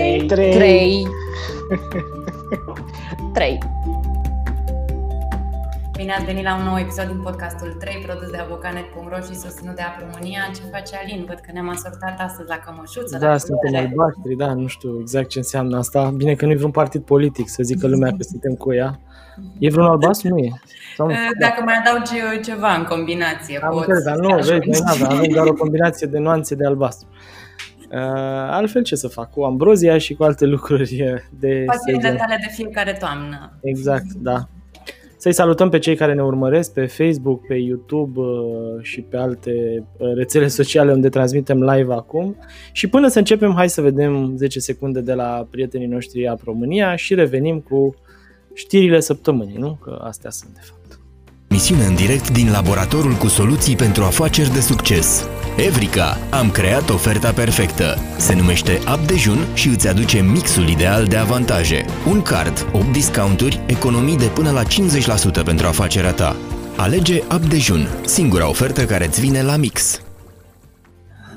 3. 3. 3. 3. Bine ați venit la un nou episod din podcastul 3, produs de avocanet.ro și susținut de Apă România. Ce face Alin? Văd că ne-am asortat astăzi la cămășuță. Da, la suntem culere. albaștri, da, nu știu exact ce înseamnă asta. Bine că nu e vreun partid politic să zică lumea că suntem cu ea. E vreun albastru? Nu e. Sau nu? Eh, Dacă mai adaugi eu ceva în combinație, Am poți înțeles, dar să nu, vezi, ajungi. noi n-avem, avem doar o combinație de nuanțe de albastru. Uh, altfel ce să fac? Cu ambrozia și cu alte lucruri uh, de Pasiunile segen. tale de fiecare toamnă. Exact, da. Să-i salutăm pe cei care ne urmăresc pe Facebook, pe YouTube uh, și pe alte uh, rețele sociale unde transmitem live acum. Și până să începem, hai să vedem 10 secunde de la prietenii noștri Ap România și revenim cu știrile săptămânii, nu? Că astea sunt de fapt. Misiune în direct din laboratorul cu soluții pentru afaceri de succes. Evrica, am creat oferta perfectă. Se numește App Dejun și îți aduce mixul ideal de avantaje. Un card, 8 discounturi, economii de până la 50% pentru afacerea ta. Alege App Dejun, singura ofertă care îți vine la mix.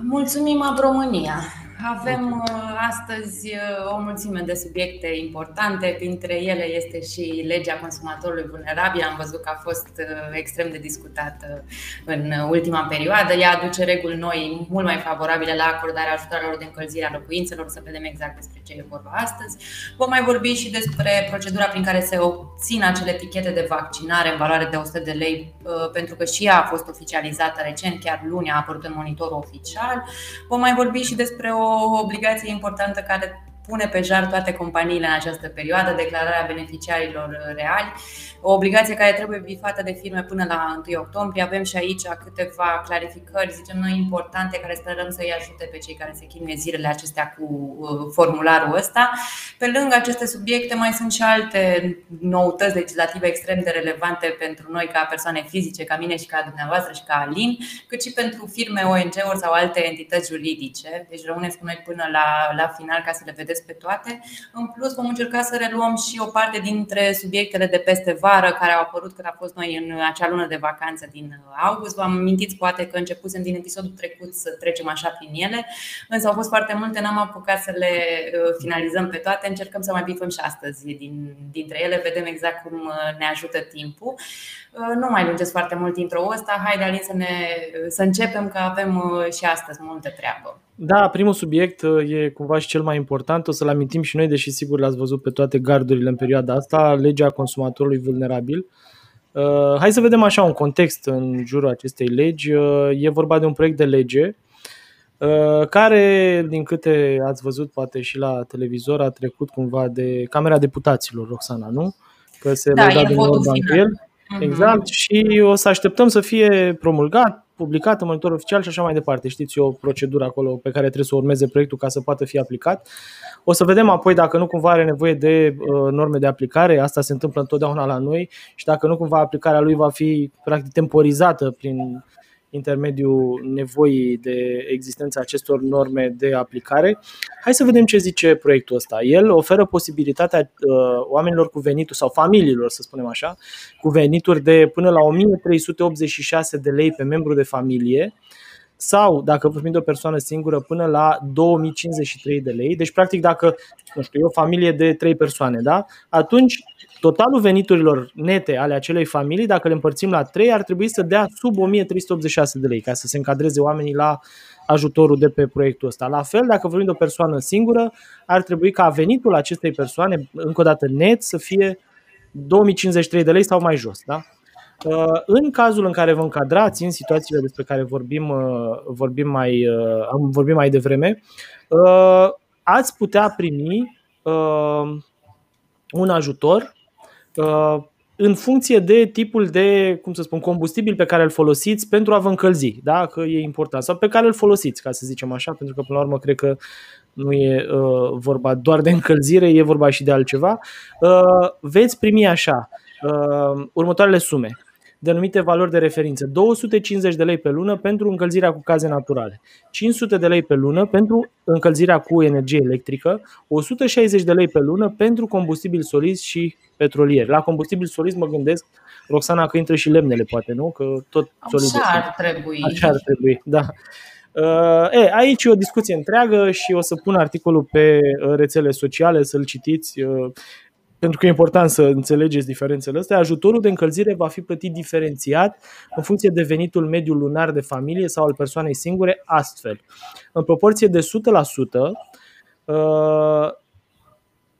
Mulțumim, Ab România! Avem uh, astăzi uh, o mulțime de subiecte importante, printre ele este și legea consumatorului vulnerabil. Am văzut că a fost uh, extrem de discutată în ultima perioadă. Ea aduce reguli noi, mult mai favorabile la acordarea ajutoarelor de încălzire a locuințelor, să vedem exact despre ce e vorba astăzi. Vom mai vorbi și despre procedura prin care se obțin acele etichete de vaccinare în valoare de 100 de lei, uh, pentru că și ea a fost oficializată recent, chiar luni a apărut în monitorul oficial. Vom mai vorbi și despre o obligație importantă care pune pe jar toate companiile în această perioadă, declararea beneficiarilor reali, o obligație care trebuie bifată de firme până la 1 octombrie. Avem și aici câteva clarificări, zicem noi, importante, care sperăm să-i ajute pe cei care se chinuie zilele acestea cu uh, formularul ăsta. Pe lângă aceste subiecte mai sunt și alte noutăți legislative extrem de relevante pentru noi ca persoane fizice, ca mine și ca dumneavoastră și ca Alin, cât și pentru firme, ONG-uri sau alte entități juridice. Deci rămâneți cu noi până la, la final ca să le vedeți pe toate. În plus, vom încerca să reluăm și o parte dintre subiectele de peste vară care au apărut când a fost noi în acea lună de vacanță din august. Vă amintiți poate că începusem din episodul trecut să trecem așa prin ele, însă au fost foarte multe, n-am apucat să le uh, finalizăm pe toate. Încercăm să mai bifăm și astăzi din, dintre ele, vedem exact cum uh, ne ajută timpul. Uh, Nu mai lungesc foarte mult intro ăsta, haide Alin să, ne, să începem că avem uh, și astăzi multă treabă. Da, primul subiect uh, e cumva și cel mai important. O să-l amintim și noi, deși sigur l-ați văzut pe toate gardurile în perioada asta, legea consumatorului vulnerabil. Uh, Hai să vedem așa un context în jurul acestei legi. Uh, E vorba de un proiect de lege uh, care, din câte ați văzut poate și la televizor, a trecut cumva de Camera Deputaților, Roxana, nu? Că se Da, lăuda e din votul Orban cu final. el. Exact, și o să așteptăm să fie promulgat, publicat în monitor oficial și așa mai departe. Știți, e o procedură acolo pe care trebuie să o urmeze proiectul ca să poată fi aplicat. O să vedem apoi dacă nu cumva are nevoie de uh, norme de aplicare, asta se întâmplă întotdeauna la noi și dacă nu cumva aplicarea lui va fi practic temporizată prin intermediul nevoii de existența acestor norme de aplicare. Hai să vedem ce zice proiectul ăsta. El oferă posibilitatea uh, oamenilor cu venituri sau familiilor, să spunem așa, cu venituri de până la 1386 de lei pe membru de familie sau, dacă vorbim de o persoană singură, până la 2053 de lei. Deci, practic, dacă nu știu, e o familie de 3 persoane, da? atunci totalul veniturilor nete ale acelei familii, dacă le împărțim la 3, ar trebui să dea sub 1386 de lei, ca să se încadreze oamenii la ajutorul de pe proiectul ăsta. La fel, dacă vorbim de o persoană singură, ar trebui ca venitul acestei persoane, încă o dată net, să fie 2053 de lei sau mai jos. Da? Uh, În cazul în care vă încadrați în situațiile despre care vorbim, uh, vorbim, mai, uh, am vorbit mai devreme, uh, ați putea primi uh, un ajutor uh, în funcție de tipul de, cum să spun, combustibil pe care îl folosiți pentru a vă încălzi, da? că e important, sau pe care îl folosiți, ca să zicem așa, pentru că până la urmă cred că nu e uh, vorba doar de încălzire, e vorba și de altceva, veți primi așa următoarele sume denumite valori de referință. 250 de lei pe lună pentru încălzirea cu gaze naturale, 500 de lei pe lună pentru încălzirea cu energie electrică, 160 de lei pe lună pentru combustibil solizi și petrolier. La combustibil solizi mă gândesc, Roxana, că intră și lemnele, poate, nu? Că tot solid. Așa ar trebui. Așa ar trebui, da. Uh, e, aici e o discuție întreagă și o să pun articolul pe uh, rețele sociale să-l citiți. Uh, pentru că e important să înțelegeți diferențele astea, ajutorul de încălzire va fi plătit diferențiat în funcție de venitul mediu lunar de familie sau al persoanei singure, astfel. În proporție de 100%, uh,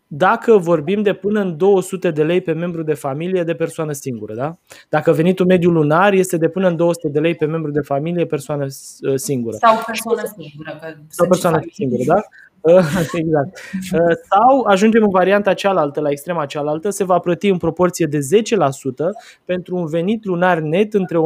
dacă vorbim de până în 200 de lei pe membru de familie de persoană singură. Da? Dacă venitul mediu lunar este de până în 200 de lei pe membru de familie persoană uh, singură. Sau persoană singură. Că sau persoană singură, da? exact. Uh, sau ajungem în varianta cealaltă, la extrema cealaltă, se va plăti în proporție de 10% pentru un venit lunar net între 1280,1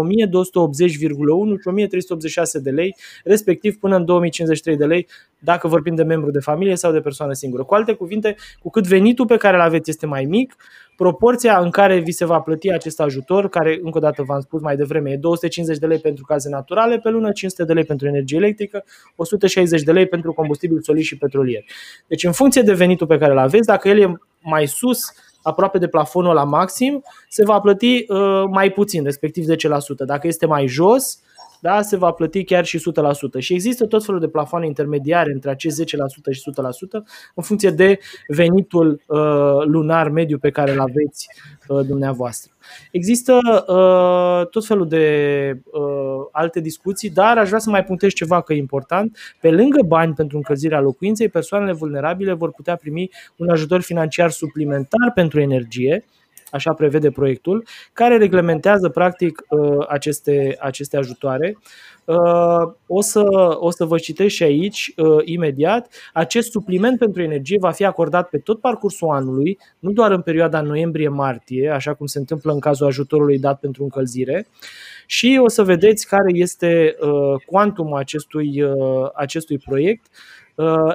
și 1386 de lei, respectiv până în 2053 de lei, dacă vorbim de membru de familie sau de persoană singură. Cu alte cuvinte, cu cât venitul pe care îl aveți este mai mic, proporția în care vi se va plăti acest ajutor, care încă o dată v-am spus mai devreme, e 250 de lei pentru gaze naturale pe lună, 500 de lei pentru energie electrică, 160 de lei pentru combustibil solid și petrolier. Deci în funcție de venitul pe care îl aveți, dacă el e mai sus, aproape de plafonul la maxim, se va plăti uh, mai puțin, respectiv 10%. Dacă este mai jos, da, se va plăti chiar și 100%. Și există tot felul de plafoane intermediare între acest 10% și 100% în funcție de venitul uh, lunar mediu pe care îl aveți uh, dumneavoastră. Există uh, tot felul de uh, alte discuții, dar aș vrea să mai punctez ceva că e important. Pe lângă bani pentru încălzirea locuinței, persoanele vulnerabile vor putea primi un ajutor financiar suplimentar pentru energie, așa prevede proiectul, care reglementează practic uh, aceste, aceste ajutoare. Uh, o să, o să vă citesc și aici, uh, imediat. Acest supliment pentru energie va fi acordat pe tot parcursul anului, nu doar în perioada noiembrie-martie, așa cum se întâmplă în cazul ajutorului dat pentru încălzire, și o să vedeți care este cuantumul acestui, acestui proiect Uh,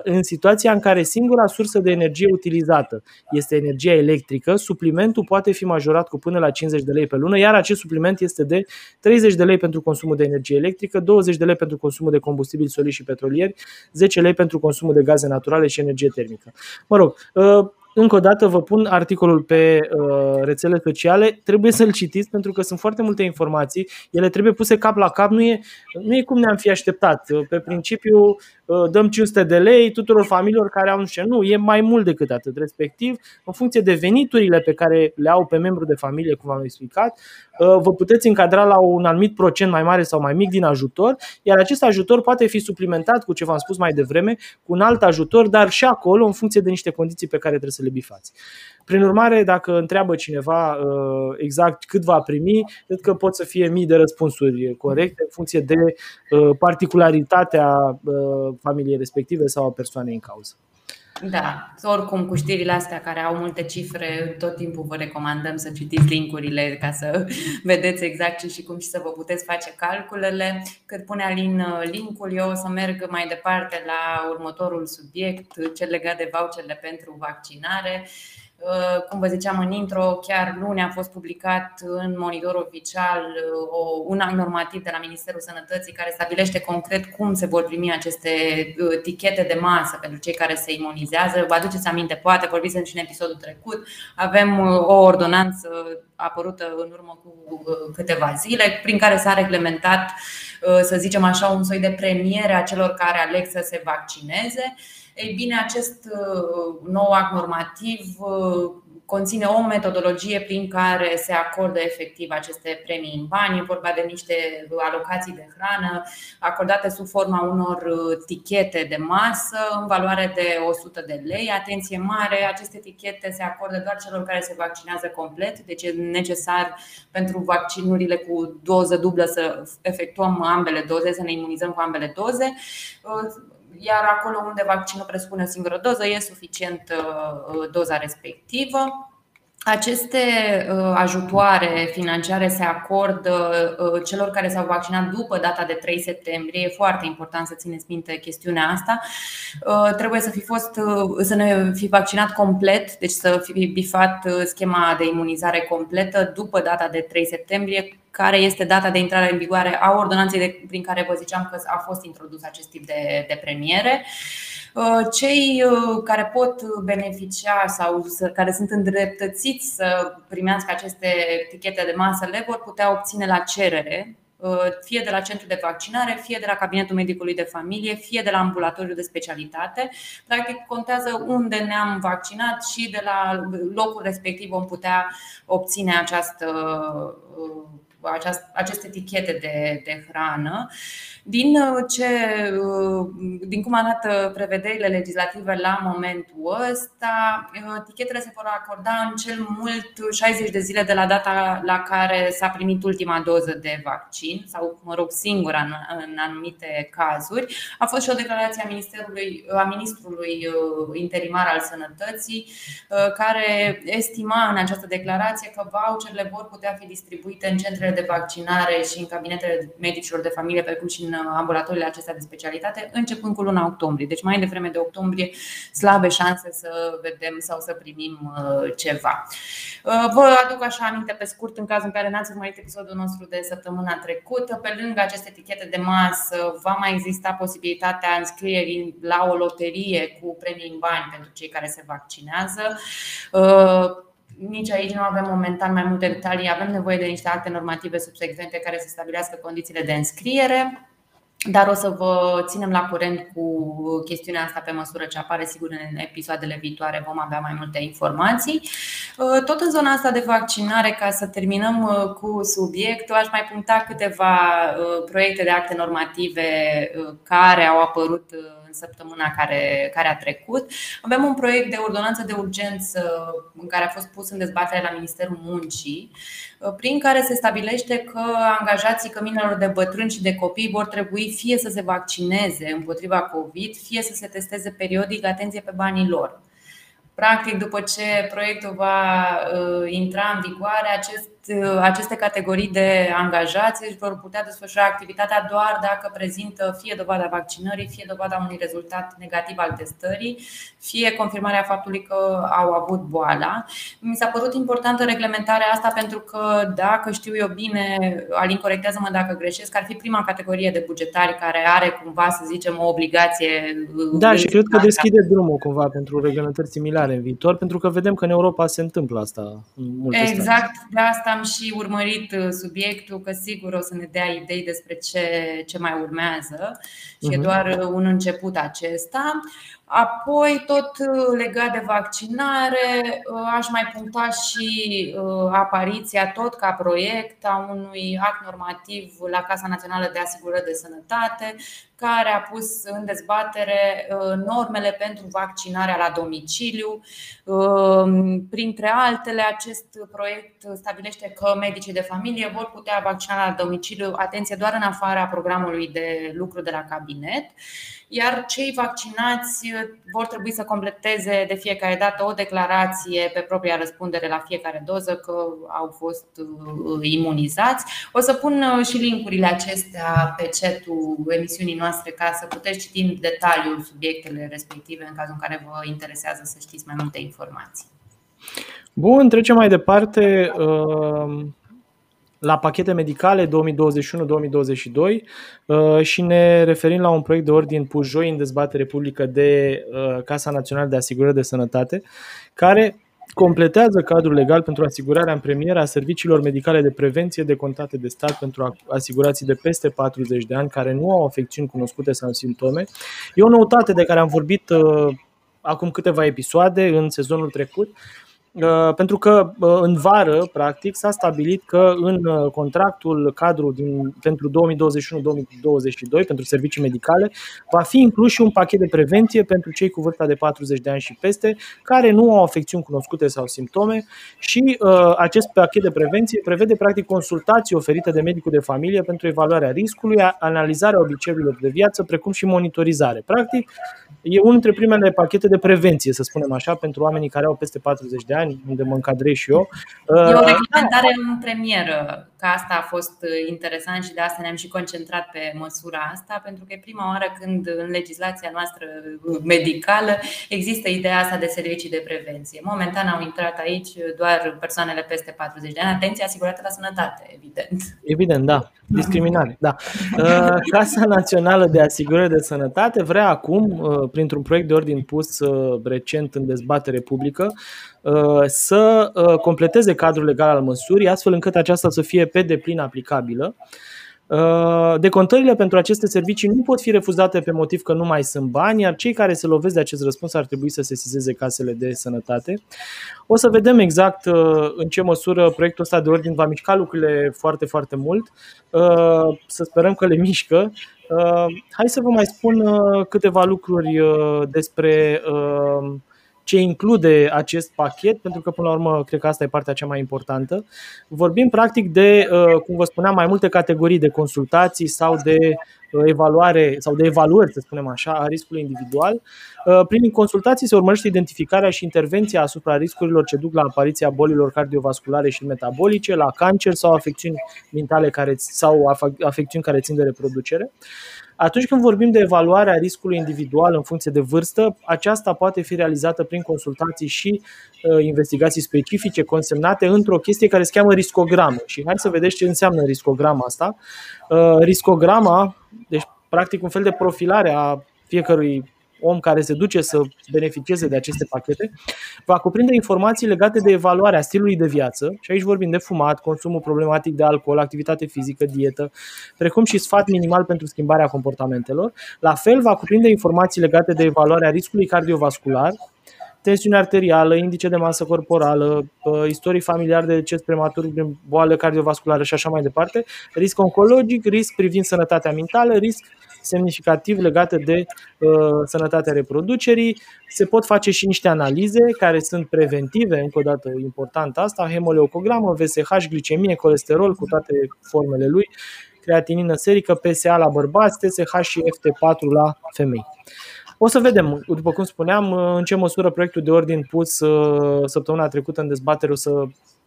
în situația în care singura sursă de energie utilizată este energia electrică, suplimentul poate fi majorat cu până la 50 de lei pe lună, iar acest supliment este de 30 de lei pentru consumul de energie electrică, 20 de lei pentru consumul de combustibil solid și petrolieri, 10 lei pentru consumul de gaze naturale și energie termică. Mă rog, uh, încă o dată vă pun articolul pe uh, rețele sociale, trebuie să-l citiți pentru că sunt foarte multe informații, ele trebuie puse cap la cap, nu e, nu e cum ne-am fi așteptat. Pe principiu, Uh, dăm 500 de lei tuturor familiilor care au nu știu, nu, e mai mult decât atât. Respectiv, în funcție de veniturile pe care le au pe membru de familie, cum am explicat, uh, vă puteți încadra la un anumit procent mai mare sau mai mic din ajutor, iar acest ajutor poate fi suplimentat cu ce v-am spus mai devreme, cu un alt ajutor, dar și acolo în funcție de niște condiții pe care trebuie să le bifați. Prin urmare, dacă întreabă cineva uh, exact cât va primi, cred că pot să fie mii de răspunsuri corecte în funcție de particularitatea familiei respective sau a persoanei în cauză. Da, oricum cu știrile astea care au multe cifre, tot timpul vă recomandăm să citiți linkurile ca să vedeți exact ce și cum și să vă puteți face calculele. Cât pune Alin uh, linkul, eu o să merg mai departe la următorul subiect, cel legat de voucherele pentru vaccinare. Uh, cum vă ziceam în intro, chiar luni a fost publicat în monitor oficial uh, un act normativ de la Ministerul Sănătății care stabilește concret cum se vor primi aceste uh, tichete de masă pentru cei care se imunizează. Vă aduceți aminte, poate vorbiți și în episodul trecut. Avem o ordonanță apărută în urmă cu câteva zile, prin care s-a reglementat, să zicem așa, un soi de premiere a celor care aleg să se vaccineze. Ei bine, acest uh, nou act normativ uh, conține o metodologie prin care se acordă efectiv aceste premii în bani. E vorba de niște alocații de hrană acordate sub forma unor uh, tichete de masă în valoare de 100 de lei. Atenție mare, aceste tichete se acordă doar celor care se vaccinează complet, deci e necesar pentru vaccinurile cu doză dublă să efectuăm ambele doze, să ne imunizăm cu ambele doze iar acolo unde vaccinul presupune o singură doză, e suficient uh, doza respectivă. Aceste uh, ajutoare financiare se acordă uh, celor care s-au vaccinat după data de 3 septembrie. E foarte important să țineți minte chestiunea asta. Uh, trebuie să fi fost să ne fi vaccinat complet, deci să fi bifat schema de imunizare completă după data de 3 septembrie, care este data de intrare în vigoare a ordonanței prin care vă ziceam că a fost introdus acest tip de, de premiere. Uh, cei uh, care pot beneficia sau care sunt îndreptățiți să primească aceste etichete de masă le vor putea obține la cerere uh, fie de la centru de vaccinare, fie de la cabinetul medicului de familie, fie de la ambulatoriu de specialitate. Practic, contează unde ne-am vaccinat și de la locul respectiv vom putea obține această aceste etichete de, de hrană. Din, uh, ce, uh, din cum arată prevederile legislative la momentul ăsta, uh, etichetele se vor acorda în cel mult 60 de zile de la data la care s-a primit ultima doză de vaccin, sau, mă rog, singura în, în anumite cazuri. A fost și o declarație a, Ministerului, a Ministrului Interimar al Sănătății, care estima în această declarație că voucherele vor putea fi distribuite în centrele de vaccinare și în cabinetele medicilor de familie, precum și în ambulatoriile acestea de specialitate, începând cu luna octombrie. Deci mai devreme de octombrie, slabe șanse să vedem sau să primim uh, ceva. Uh, vă aduc așa aminte pe scurt, în cazul în care n-ați urmărit episodul nostru de săptămâna trecută, pe lângă aceste etichete de masă, va mai exista posibilitatea înscrierii la o loterie cu premii în bani pentru cei care se vaccinează uh, nici aici nu avem momentan mai multe detalii, avem nevoie de niște acte normative subsecvente care să stabilească condițiile de înscriere. Dar o să vă ținem la curent cu chestiunea asta pe măsură ce apare, sigur, în episoadele viitoare vom avea mai multe informații. Tot în zona asta de vaccinare, ca să terminăm uh, cu subiectul, aș mai puncta câteva uh, proiecte de acte normative uh, care au apărut în săptămâna care, care a trecut. Avem un proiect de ordonanță de urgență în care a fost pus în dezbatere la Ministerul Muncii, prin care se stabilește că angajații căminelor de bătrâni și de copii vor trebui fie să se vaccineze împotriva COVID, fie să se testeze periodic, atenție pe banii lor. Practic, după ce proiectul va uh, intra în vigoare, acest Uh, aceste categorii de angajați își vor putea desfășura activitatea doar dacă prezintă fie dovada vaccinării, fie dovada unui rezultat negativ al testării, fie confirmarea faptului că au avut boala. Mi s-a părut importantă reglementarea asta pentru că, dacă știu eu bine, Alin, corectează-mă dacă greșesc, ar fi prima categorie de bugetari care are cumva, să zicem, o obligație. Uh, da, și cred că deschide drumul cumva pentru reglementări similare în viitor, pentru că vedem că în Europa se întâmplă asta. exact, de asta am și urmărit uh, subiectul, că sigur o să ne dea idei despre ce, ce mai urmează și uh-huh. e mhm. doar uh, un început acesta. Apoi, tot uh, legat de vaccinare, aș mai puncta și apariția, tot ca proiect, a unui act normativ la Casa Națională de Asigurări de Sănătate, care a pus în dezbatere uh, normele pentru vaccinarea la domiciliu. Uh, printre altele, acest proiect stabilește că medicii de familie vor putea vaccina la domiciliu, atenție, doar în afara programului de lucru de la cabinet iar cei vaccinați uh, vor trebui să completeze de fiecare dată o declarație pe propria răspundere la fiecare doză că au fost uh, imunizați. O să pun uh, și linkurile acestea pe chatul emisiunii noastre ca să puteți citi în detaliu subiectele respective în cazul în care vă interesează să știți mai multe informații. Bun, trecem mai departe la pachete medicale 2021-2022 uh, și ne referim la un proiect de ordin pus joi în dezbatere publică de uh, Casa Națională de Asigurări de Sănătate, care completează cadrul legal pentru asigurarea în premieră a serviciilor medicale de prevenție de contate de stat pentru asigurații de peste 40 de ani care nu au afecțiuni cunoscute sau simptome. E o noutate de care am vorbit uh, acum câteva episoade în sezonul trecut Uh, pentru că uh, în vară, practic, s-a stabilit că în uh, contractul cadru din, pentru 2021-2022 pentru servicii medicale va fi inclus și un pachet de prevenție pentru cei cu vârsta de 40 de ani și peste, care nu au afecțiuni cunoscute sau simptome și uh, acest pachet de prevenție prevede practic consultații oferite de medicul de familie pentru evaluarea riscului, analizarea obiceiurilor de viață, precum și monitorizare. Practic, e unul dintre primele pachete de prevenție, să spunem așa, pentru oamenii care au peste 40 de ani ani, unde mă încadrez și eu. E o reglementare în premieră, că asta a fost interesant și de asta ne-am și concentrat pe măsura asta, pentru că e prima oară când în legislația noastră medicală există ideea asta de servicii de prevenție. Momentan au intrat aici doar persoanele peste 40 de ani. Atenție asigurată la sănătate, evident. Evident, da. Discriminare, da. Uh, Casa Națională de Asigurări de Sănătate vrea acum, uh, printr-un proiect de ordin pus uh, recent în dezbatere publică, să completeze cadrul legal al măsurii, astfel încât aceasta să fie pe deplin aplicabilă. Uh, decontările pentru aceste servicii nu pot fi refuzate pe motiv că nu mai sunt bani, iar cei care se lovesc de acest răspuns ar trebui să sesizeze casele de sănătate. O să vedem exact uh, în ce măsură proiectul ăsta de ordin va mișca lucrurile foarte, foarte mult. Uh, să sperăm că le mișcă. Hai să vă mai spun câteva lucruri despre ce include acest pachet, pentru că până la urmă cred că asta e partea cea mai importantă. Vorbim practic de, uh, cum vă spuneam, mai multe categorii de consultații sau de uh, evaluare sau de evaluări, să spunem așa, a riscului individual. Uh, prin consultații se urmărește identificarea și intervenția asupra riscurilor ce duc la apariția bolilor cardiovasculare și metabolice, la cancer sau afecțiuni mentale care, sau afecțiuni care țin de reproducere. Atunci când vorbim de evaluarea riscului individual în funcție de vârstă, aceasta poate fi realizată prin consultații și uh, investigații specifice consemnate într-o chestie care se cheamă riscogramă. Și hai să vedeți ce înseamnă riscograma asta. Uh, riscograma, deci practic un fel de profilare a fiecărui om care se duce să beneficieze de aceste pachete, va cuprinde informații legate de evaluarea stilului de viață, și aici vorbim de fumat, consumul problematic de alcool, activitate fizică, dietă, precum și sfat minimal pentru schimbarea comportamentelor. La fel, va cuprinde informații legate de evaluarea riscului cardiovascular, tensiune arterială, indice de masă corporală, istorii familiare de deces prematur, boală cardiovasculară și așa mai departe, risc oncologic, risc privind sănătatea mentală, risc semnificativ legate de uh, sănătatea reproducerii. Se pot face și niște analize care sunt preventive, încă o dată important asta, hemoleucogramă, VSH, glicemie, colesterol cu toate formele lui, creatinină serică, PSA la bărbați, TSH și FT4 la femei. O să vedem, după cum spuneam, în ce măsură proiectul de ordin pus uh, săptămâna trecută în dezbatere o să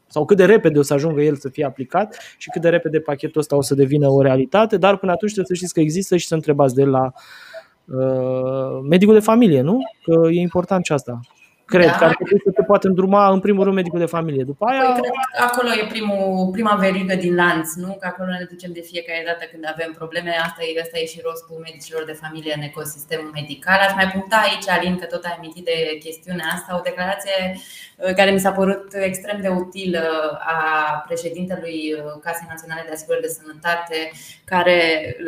sau cât de repede o să ajungă el să fie aplicat și cât de repede pachetul ăsta o să devină o realitate, dar până atunci trebuie să știți că există și să întrebați de la uh, medicul de familie, nu? Că e important și asta. Cred da. că ar trebui să te poată îndruma în primul rând medicul de familie. După aia... Păi, cred că acolo e primul, prima verigă din lanț, nu? Că acolo ne ducem de fiecare dată când avem probleme. Asta e, asta e și rostul medicilor de familie în ecosistemul medical. Aș mai puncta aici, Alin, că tot ai amintit de chestiunea asta, o declarație uh, care mi s-a părut extrem de utilă a președintelui uh, Casei Naționale de Asigurări de Sănătate, care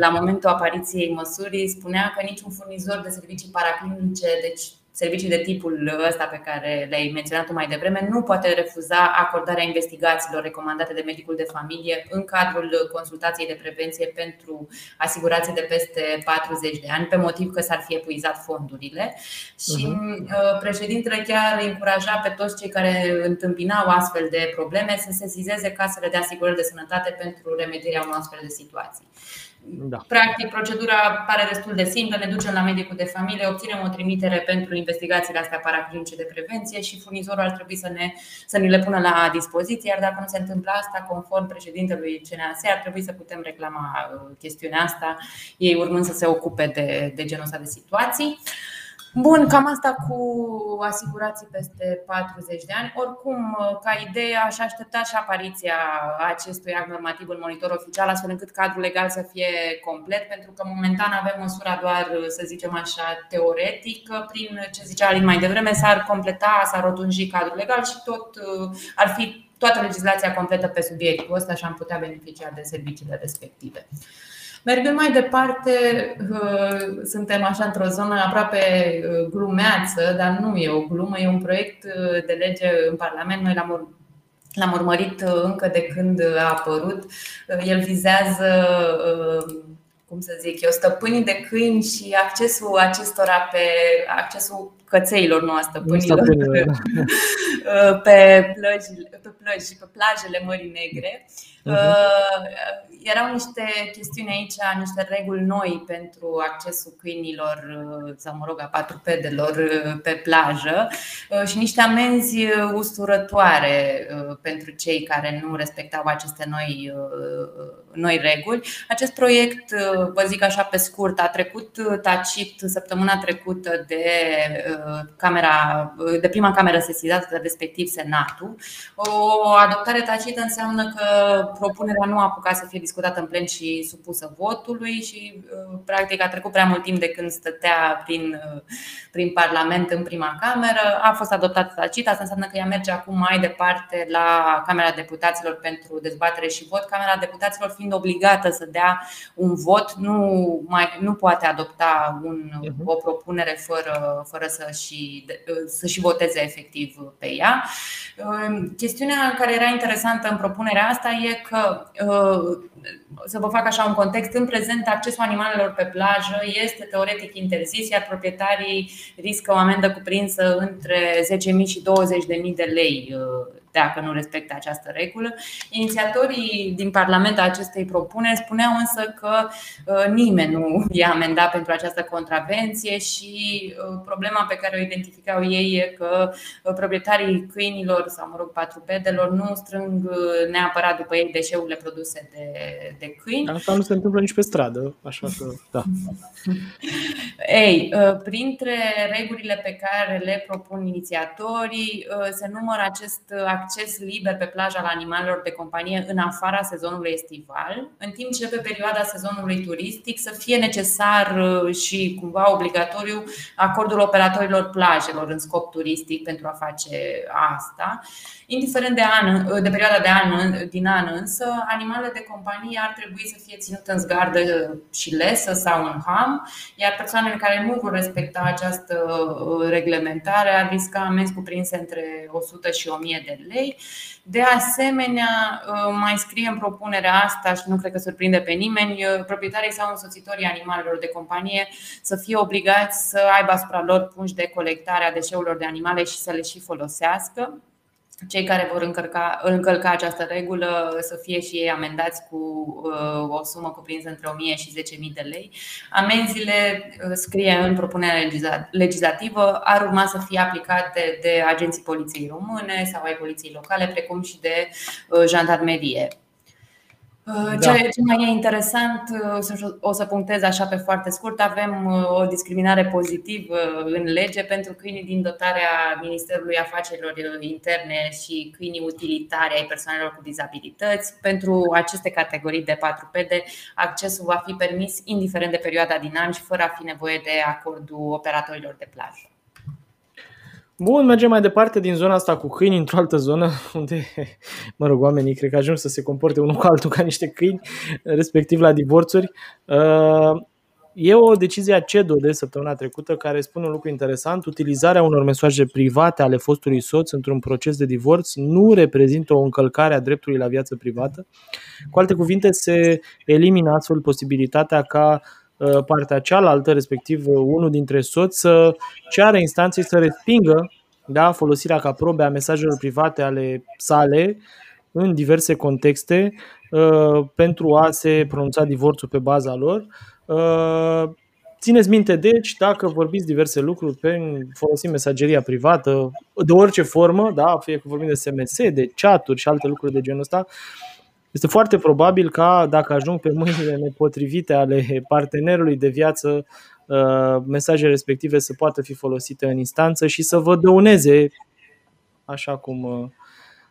la momentul apariției măsurii spunea că niciun furnizor de servicii paraclinice, deci servicii de tipul ăsta pe care le-ai menționat mai devreme, nu poate refuza acordarea investigațiilor recomandate de medicul de familie în cadrul consultației de prevenție pentru asigurații de peste 40 de ani, pe motiv că s-ar fi epuizat fondurile. Și uh-huh. președintele chiar încuraja pe toți cei care întâmpinau astfel de probleme să sesizeze casele de asigurări de sănătate pentru remedierea unor astfel de situații. Da. Practic, procedura pare destul de simplă. Ne ducem la medicul de familie, obținem o trimitere pentru investigațiile astea paraclinice de prevenție și furnizorul ar trebui să, ne, să ni le pună la dispoziție. Iar dacă nu se întâmplă asta, conform președintelui CNAS, ar trebui să putem reclama uh, chestiunea asta, ei urmând să se ocupe de, de genul ăsta de situații. Bun, cam asta cu asigurații peste 40 de ani. Oricum, ca idee, aș aștepta și apariția acestui act normativ în monitor oficial, astfel încât cadrul legal să fie complet, pentru că momentan avem măsura doar, să zicem așa, teoretic. Prin ce zicea Alin mai devreme, s-ar completa, s-ar rotunji cadrul legal și tot ar fi toată legislația completă pe subiectul ăsta și am putea beneficia de serviciile respective. Mergând mai departe, uh, suntem așa într-o zonă aproape uh, glumeață, dar nu e o glumă, e un proiect uh, de lege în Parlament. Noi l-am L-am urmărit încă de când a apărut. El vizează, cum să zic eu, stăpânii de câini și accesul acestora pe accesul cățeilor, nu a stăpânilor, pe, plăji, pe plăji și pe plajele Mării Negre. Uh-huh erau niște chestiuni aici, niște reguli noi pentru accesul câinilor sau, mă rog, a patrupedelor pe plajă și niște amenzi usturătoare pentru cei care nu respectau aceste noi, noi reguli. Acest proiect, vă zic așa pe scurt, a trecut tacit săptămâna trecută de, camera, de prima cameră sesizată, respectiv Senatul. O adoptare tacită înseamnă că propunerea nu a apucat să fie discutată în plen și supusă votului și uh, practic a trecut prea mult timp de când stătea prin, uh, prin Parlament în prima cameră. A fost adoptată tacit, asta înseamnă că ea merge acum mai departe la Camera Deputaților pentru dezbatere și vot. Camera Deputaților fiind obligată să dea un vot, nu, mai, nu poate adopta un, mhm. o propunere fără, fără să, și, să și voteze efectiv pe ea. Chestiunea care era interesantă în propunerea asta e că să vă fac așa un context, în prezent accesul animalelor pe plajă este teoretic interzis, iar proprietarii riscă o amendă cuprinsă între 10.000 și 20.000 de lei dacă nu respectă această regulă. Inițiatorii din Parlament a acestei propuneri spuneau însă că uh, nimeni nu i-a amendat pentru această contravenție și uh, problema pe care o identificau ei e că uh, proprietarii câinilor sau, mă rog, patrupedelor nu strâng neapărat după ei deșeurile produse de, de câini. Asta nu se întâmplă nici pe stradă, așa că da. Ei, printre regulile pe care le propun inițiatorii se numără acest acces liber pe plaja la animalelor de companie în afara sezonului estival, în timp ce pe perioada sezonului turistic să fie necesar uh, și cumva obligatoriu acordul operatorilor plajelor în scop turistic pentru a face asta. Indiferent de, an, de perioada de an, din an însă, animalele de companie ar trebui să fie ținute în zgardă și lesă sau în ham, iar persoanele care nu vor respecta această uh, reglementare ar risca amenzi cuprinse între 100 și 1000 de lei. De asemenea, uh, mai scrie în propunerea asta și nu cred că surprinde pe nimeni, uh, proprietarii sau însoțitorii animalelor de companie să fie obligați să aibă asupra lor pungi de colectare a deșeurilor de animale și să le și folosească cei care vor încălca, încălca această regulă să fie și ei amendați cu uh, o sumă cuprinsă între 1000 și 10.000 de lei. Amenziile, uh, scrie în propunerea legislativă, ar urma să fie aplicate de agenții poliției române sau ai poliției locale, precum și de uh, jandarmerie. Uh, da. Ce, ce mai e interesant, uh, o să punctez așa pe foarte scurt, avem uh, o discriminare pozitivă în lege pentru câinii din dotarea Ministerului Afacerilor Interne și câinii utilitari ai persoanelor cu dizabilități. Pentru aceste categorii de 4PD, accesul va fi permis indiferent de perioada din an și fără a fi nevoie de acordul operatorilor de plajă. Bun, mergem mai departe din zona asta cu câini într-o altă zonă unde, mă rog, oamenii cred că ajung să se comporte unul cu altul ca niște câini, respectiv la divorțuri. Uh, e o decizie a CEDO de săptămâna trecută care spune un lucru interesant. Utilizarea unor mesaje private ale fostului soț într-un proces de divorț nu reprezintă o încălcare a dreptului la viață privată. Cu alte cuvinte, se elimină astfel posibilitatea ca Uh, partea cealaltă, respectiv uh, unul dintre soți, să ceară instanței să respingă da, folosirea ca probe a mesajelor private ale sale în diverse contexte uh, pentru a se pronunța divorțul pe baza lor. Țineți minte, deci, dacă vorbiți diverse lucruri pe folosim mesageria privată, de orice formă, da, fie că vorbim de SMS, de chaturi și alte lucruri de genul ăsta, este foarte probabil ca dacă ajung pe mâinile nepotrivite ale partenerului de viață, uh, mesajele respective să poată fi folosite în instanță și să vă dăuneze așa cum uh,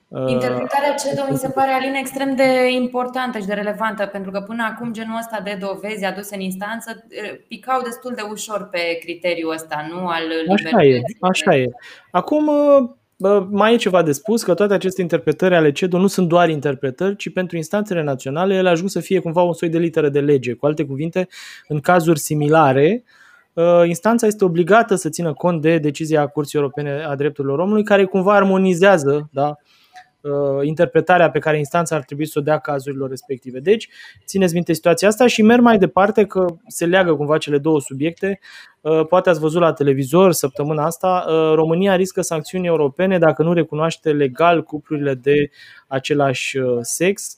uh, Interpretarea CEDO mi se pare, Alin, extrem de importantă și de relevantă, pentru că până acum genul ăsta de dovezi aduse în instanță picau destul de ușor pe criteriul ăsta, nu al libertății. Așa e, așa e. Acum mai e ceva de spus, că toate aceste interpretări ale CEDO nu sunt doar interpretări, ci pentru instanțele naționale ele ajung să fie cumva un soi de literă de lege. Cu alte cuvinte, în cazuri similare, ă, instanța este obligată să țină cont de decizia Curții Europene a Drepturilor Omului, care cumva armonizează da, interpretarea pe care instanța ar trebui să o dea cazurilor respective. Deci, țineți minte situația asta și merg mai departe că se leagă cumva cele două subiecte. Poate ați văzut la televizor săptămâna asta, România riscă sancțiuni europene dacă nu recunoaște legal cuplurile de același sex.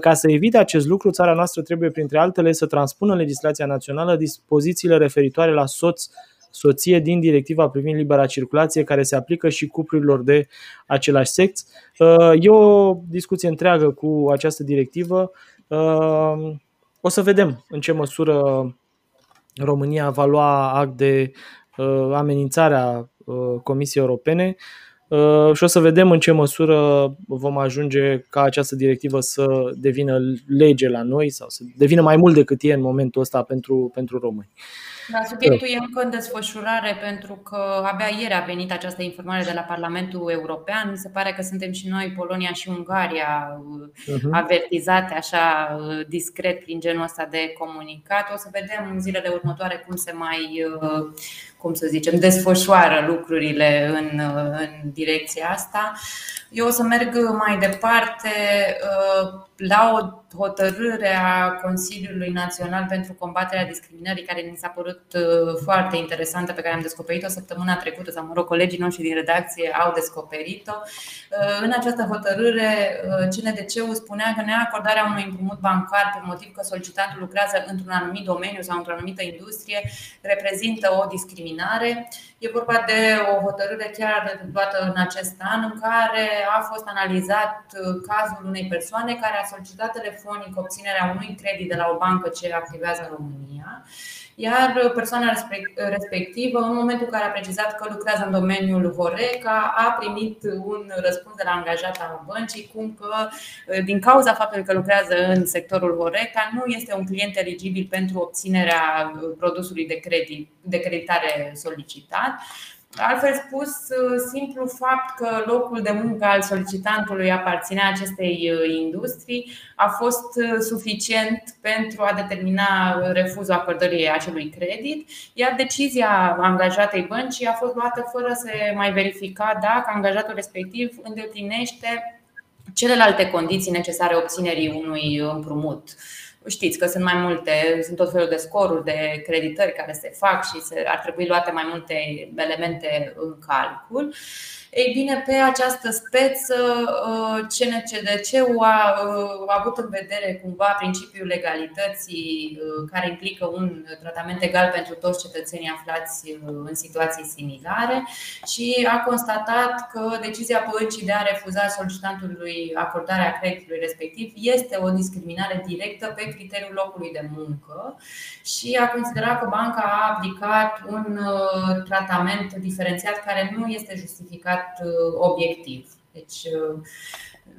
Ca să evite acest lucru, țara noastră trebuie, printre altele, să transpună în legislația națională dispozițiile referitoare la soț soție din directiva privind libera circulație care se aplică și cuplurilor de același sex. Uh, e o discuție întreagă cu această directivă. Uh, o să vedem în ce măsură România va lua act de uh, amenințarea Comisiei Europene și o să vedem în ce măsură vom ajunge ca această directivă să devină lege la noi sau să devină mai mult decât e în momentul ăsta pentru, pentru români. Da, subiectul e încă în desfășurare pentru că abia ieri a venit această informare de la Parlamentul European. Se pare că suntem și noi, Polonia și Ungaria, uh-huh. avertizate așa uh, discret prin genul ăsta de comunicat. O să vedem în zilele următoare cum se mai, uh, cum să zicem, desfășoară lucrurile în, uh, în direcția asta. Eu o să merg mai departe la o hotărâre a Consiliului Național pentru combaterea discriminării, care mi s-a părut uh, foarte interesantă, pe care am descoperit-o săptămâna trecută, sau mă rog, colegii noștri din redacție au descoperit-o. Uh, în această hotărâre, uh, CNDC-ul spunea că neacordarea unui împrumut bancar pe motiv că solicitantul lucrează într-un anumit domeniu sau într-o anumită industrie reprezintă o discriminare. E vorba de o hotărâre chiar luată în acest an, în care a fost analizat cazul unei persoane care a solicitat telefonic obținerea unui credit de la o bancă ce activează în România iar persoana respectivă, în momentul în care a precizat că lucrează în domeniul Horeca, a primit un răspuns de la angajat al băncii, cum că, din cauza faptului că lucrează în sectorul Horeca, nu este un client eligibil pentru obținerea produsului de, credit, de creditare solicitat Altfel spus, simplu fapt că locul de muncă al solicitantului aparținea acestei uh, industrii a fost uh, suficient pentru a determina refuzul acordării acelui credit, iar decizia angajatei băncii a fost luată fără să mai verifica dacă angajatul respectiv îndeplinește celelalte condiții necesare obținerii unui împrumut știți că sunt mai multe, sunt tot felul de scoruri de creditări care se fac și se, ar trebui luate mai multe elemente în calcul. Ei bine, pe această speță, CNCDC-ul uh, a, a avut în vedere cumva principiul legalității uh, care implică un tratament egal pentru toți cetățenii aflați uh, în situații similare și a constatat că decizia băncii de a refuza solicitantului acordarea creditului respectiv este o discriminare directă pe criteriul locului de muncă și a considerat că banca a aplicat un tratament diferențiat care nu este justificat Uh, obiectiv. Deci, uh,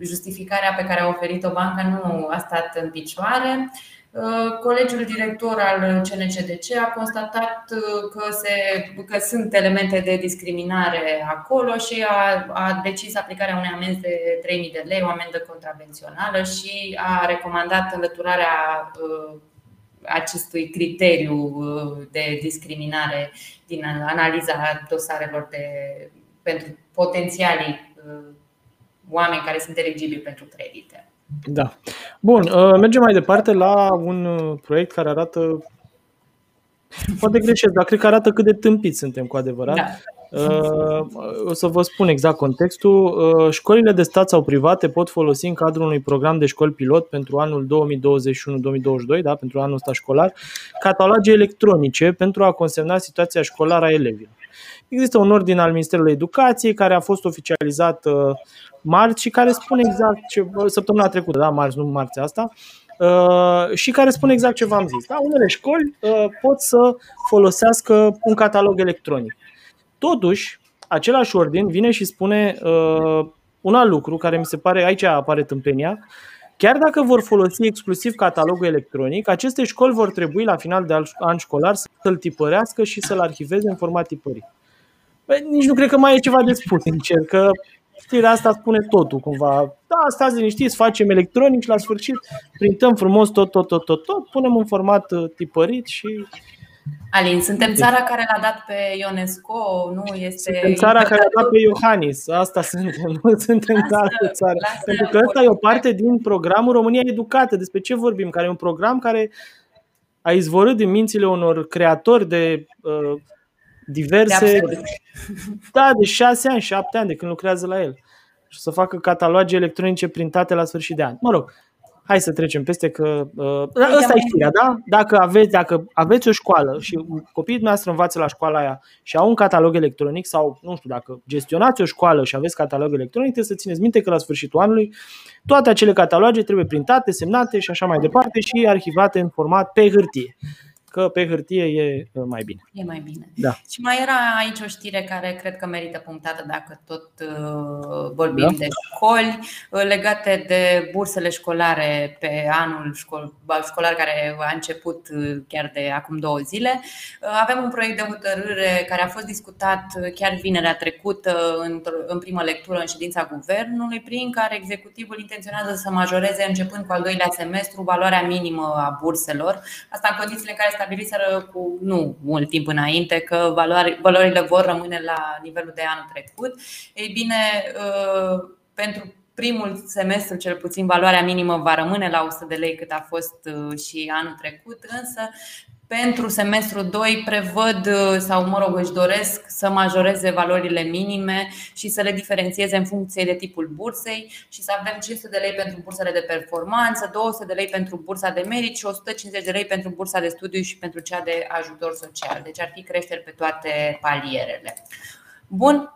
justificarea pe care a oferit-o banca nu a stat în picioare. Uh, colegiul director al CNCDC a constatat că, se, că sunt elemente de discriminare acolo și a, a decis aplicarea unei amenzi de 3.000 de lei, o amendă contravențională și a recomandat înlăturarea acestui criteriu de discriminare din analiza dosarelor de pentru potențialii uh, oameni care sunt eligibili pentru credite. Da. Bun, uh, mergem mai departe la un uh, proiect care arată Poate greșesc, dar cred că arată cât de tâmpiți suntem cu adevărat. Da. O să vă spun exact contextul. Școlile de stat sau private pot folosi în cadrul unui program de școli pilot pentru anul 2021-2022, da, pentru anul ăsta școlar, cataloge electronice pentru a consemna situația școlară a elevilor. Există un ordin al Ministerului Educației care a fost oficializat uh, marți și care spune exact ce săptămâna trecută, da, marți, nu marți asta, uh, și care spune exact ce v-am zis. Da? Unele școli uh, pot să folosească un catalog electronic. Totuși, același ordin vine și spune un alt lucru care mi se pare, aici apare tâmpenia, Chiar dacă vor folosi exclusiv catalogul electronic, aceste școli vor trebui la final de an școlar să-l tipărească și să-l arhiveze în format tipărit. Băi, nici nu cred că mai e ceva de spus, sincer, că știrea asta spune totul cumva. Da, stați liniștiți, facem electronic și la sfârșit printăm frumos tot, tot, tot, tot, tot, punem în format uh, tipărit și Alin, suntem țara care l-a dat pe Ionesco, nu este. Suntem țara care l-a dat pe Iohannis. Asta suntem, nu suntem altă țară. Pentru că ăsta e o parte din programul România Educată. Despre ce vorbim? Care e un program care a izvorât din mințile unor creatori de uh, diverse. De da, de șase ani, șapte ani de când lucrează la el. Și să facă cataloge electronice printate la sfârșit de an. Mă rog, hai să trecem peste că uh, ăsta e știrea, da? Dacă aveți, dacă aveți o școală și copiii noastre învață la școala aia și au un catalog electronic sau, nu știu, dacă gestionați o școală și aveți catalog electronic, trebuie să țineți minte că la sfârșitul anului toate acele cataloge trebuie printate, semnate și așa mai departe și arhivate în format pe hârtie că pe hârtie e uh, mai bine. E mai bine. Da. Și mai era aici o știre care cred că merită punctată dacă tot uh, vorbim da. de școli, uh, legate de bursele școlare pe anul școlar care a început chiar de acum două zile. Avem un proiect de hotărâre care a fost discutat chiar vinerea trecută în primă lectură în ședința guvernului, prin care executivul intenționează să majoreze începând cu al doilea semestru valoarea minimă a burselor. Asta în condițiile în care stabiliseră cu nu mult timp înainte că valorile vor rămâne la nivelul de anul trecut. Ei bine, uh, pentru primul semestru, cel puțin, valoarea minimă va rămâne la 100 de lei cât a fost uh, și anul trecut, însă pentru semestrul 2 prevăd uh, sau mă rog își doresc să majoreze valorile minime și să le diferențieze în funcție de tipul bursei și să avem 500 de lei pentru bursele de performanță, 200 de lei pentru bursa de merit și 150 de lei pentru bursa de studiu și pentru cea de ajutor social. Deci ar fi creșteri pe toate palierele. Bun,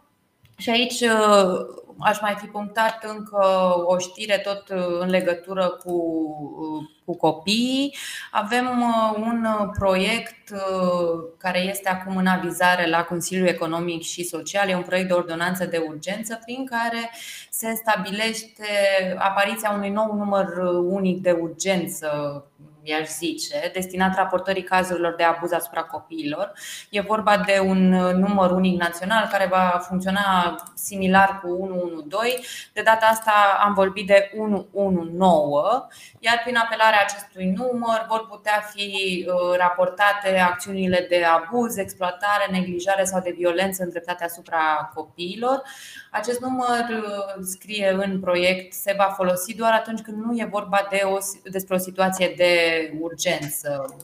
și aici uh, aș mai fi punctat încă o știre tot uh, în legătură cu, uh, cu copiii. Avem un proiect care este acum în avizare la Consiliul Economic și Social, e un proiect de ordonanță de urgență prin care se stabilește apariția unui nou număr unic de urgență i-aș zice, destinat raportării cazurilor de abuz asupra copiilor. E vorba de un număr unic național care va funcționa similar cu 112. De data asta am vorbit de 119, iar prin apelarea acestui număr vor putea fi uh, raportate acțiunile de abuz, exploatare, neglijare sau de violență îndreptate asupra copiilor. Acest număr, uh, scrie în proiect, se va folosi doar atunci când nu e vorba de o, despre o situație de urgență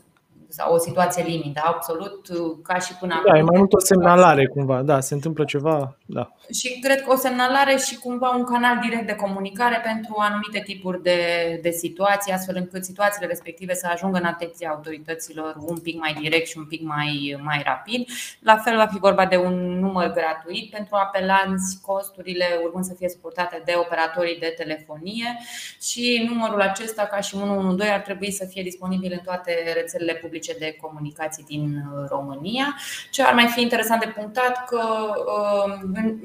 sau o situație limită, absolut ca și până da, acum. Da, e mai mult o semnalare cumva, da, se întâmplă ceva, da. Și cred că o semnalare și cumva un canal direct de comunicare pentru anumite tipuri de, de situații, astfel încât situațiile respective să ajungă în atenția autorităților un pic mai direct și un pic mai, mai rapid. La fel va fi vorba de un număr gratuit pentru apelanți, costurile urmând să fie suportate de operatorii de telefonie și numărul acesta, ca și 112, ar trebui să fie disponibil în toate rețelele publice publice de comunicații din uh, România. Ce ar mai fi interesant de punctat că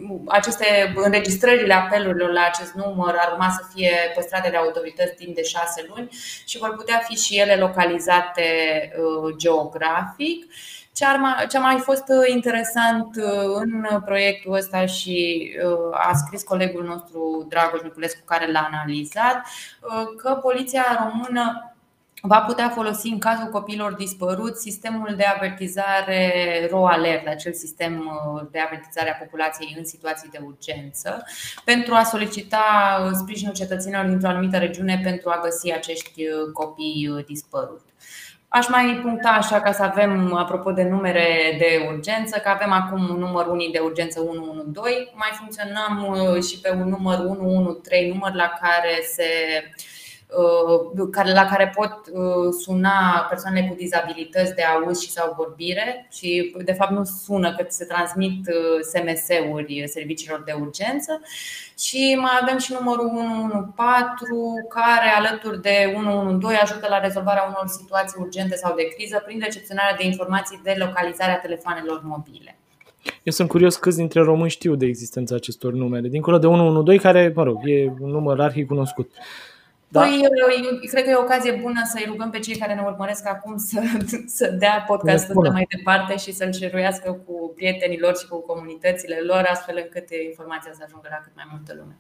um, aceste înregistrările apelurilor la acest număr ar urma să fie păstrate de autorități timp de șase luni și vor putea fi și ele localizate uh, geografic. Ce, ar mai, ce a mai fost uh, interesant în proiectul ăsta și a scris colegul nostru Dragoș Niculescu care l-a analizat, că Poliția Română va putea folosi în cazul copiilor dispăruți sistemul de avertizare RO-Alert, acel sistem uh, de avertizare a populației în situații de urgență, pentru a solicita uh, sprijinul cetățenilor dintr-o anumită regiune pentru a găsi acești uh, copii dispăruți. Aș mai puncta așa ca să avem, apropo de numere de urgență, că avem acum un număr unic de urgență 112, mai funcționăm și pe un număr 113, număr la care se Uh, la care pot uh, suna persoanele cu dizabilități de auz și sau vorbire și de fapt nu sună cât se transmit uh, SMS-uri serviciilor de urgență și mai avem și numărul 114 care alături de 112 ajută la rezolvarea unor situații urgente sau de criză prin recepționarea de informații de localizare a telefoanelor mobile. Eu sunt curios câți dintre români știu de existența acestor numere, dincolo de 112 care, mă rog, e un număr arhi cunoscut. Da. Păi, eu, cred că e o ocazie bună să-i rugăm pe cei care ne urmăresc acum să, să dea podcastul mai departe și să-l șeruiască cu prietenii lor și cu comunitățile lor, astfel încât informația să ajungă la cât mai multă lume.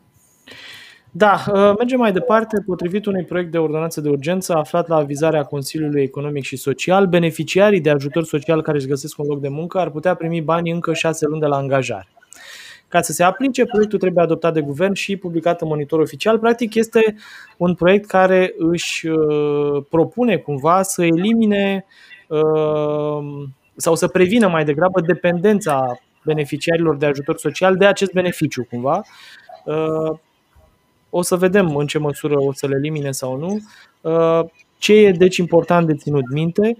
Da, uh, mergem mai departe. Potrivit unui proiect de ordonanță de urgență aflat la avizarea Consiliului Economic și Social, beneficiarii de ajutor social care își găsesc un loc de muncă ar putea primi bani încă șase luni de la angajare. Ca să se aplice, proiectul trebuie adoptat de guvern și publicat în monitor oficial. Practic este un proiect care își uh, propune cumva să elimine uh, sau să prevină mai degrabă dependența beneficiarilor de ajutor social de acest beneficiu cumva. Uh, o să vedem în ce măsură o să le elimine sau nu. Ce e deci important de ținut minte?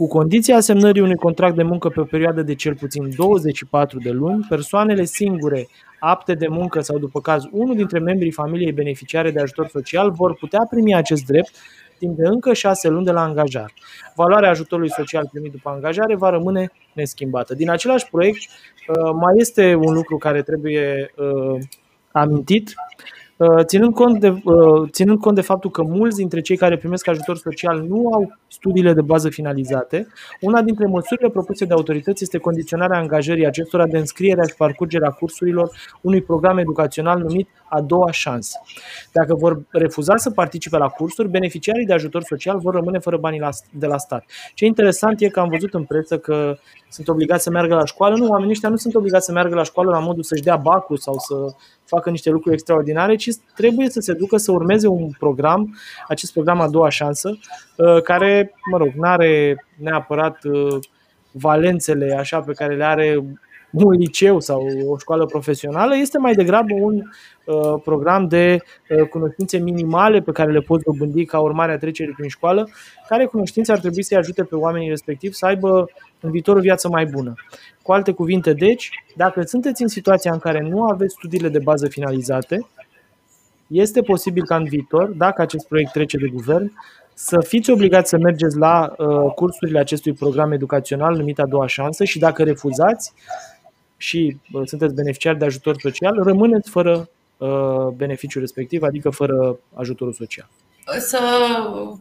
Cu condiția asemnării unui contract de muncă pe o perioadă de cel puțin 24 de luni, persoanele singure apte de muncă sau, după caz, unul dintre membrii familiei beneficiare de ajutor social vor putea primi acest drept timp de încă șase luni de la angajare. Valoarea ajutorului social primit după angajare va rămâne neschimbată. Din același proiect, uh, mai este un lucru care trebuie uh, amintit Uh, ținând cont, de, uh, ținând cont de faptul că mulți dintre cei care primesc ajutor social nu au studiile de bază finalizate, una dintre măsurile propuse de autorități este condiționarea angajării acestora de înscrierea și parcurgerea cursurilor unui program educațional numit a doua șansă. Dacă vor refuza să participe la cursuri, beneficiarii de ajutor social vor rămâne fără banii de la stat. Ce interesant e că am văzut în presă că sunt obligați să meargă la școală. Nu, oamenii ăștia nu sunt obligați să meargă la școală la modul să-și dea bacul sau să facă niște lucruri extraordinare, ci trebuie să se ducă să urmeze un program, acest program a doua șansă, uh, care, mă rog, nu are neapărat uh, valențele așa pe care le are un liceu sau o școală profesională, este mai degrabă un uh, program de uh, cunoștințe minimale pe care le poți dobândi ca urmare a trecerii prin școală, care cunoștințe ar trebui să-i ajute pe oamenii respectivi să aibă în viitor o viață mai bună. Cu alte cuvinte, deci, dacă sunteți în situația în care nu aveți studiile de bază finalizate, este posibil ca în viitor, dacă acest proiect trece de guvern, să fiți obligați să mergeți la uh, cursurile acestui program educațional numit a doua șansă și dacă refuzați și uh, sunteți beneficiari de ajutor social, rămâneți fără uh, beneficiul respectiv, adică fără ajutorul social să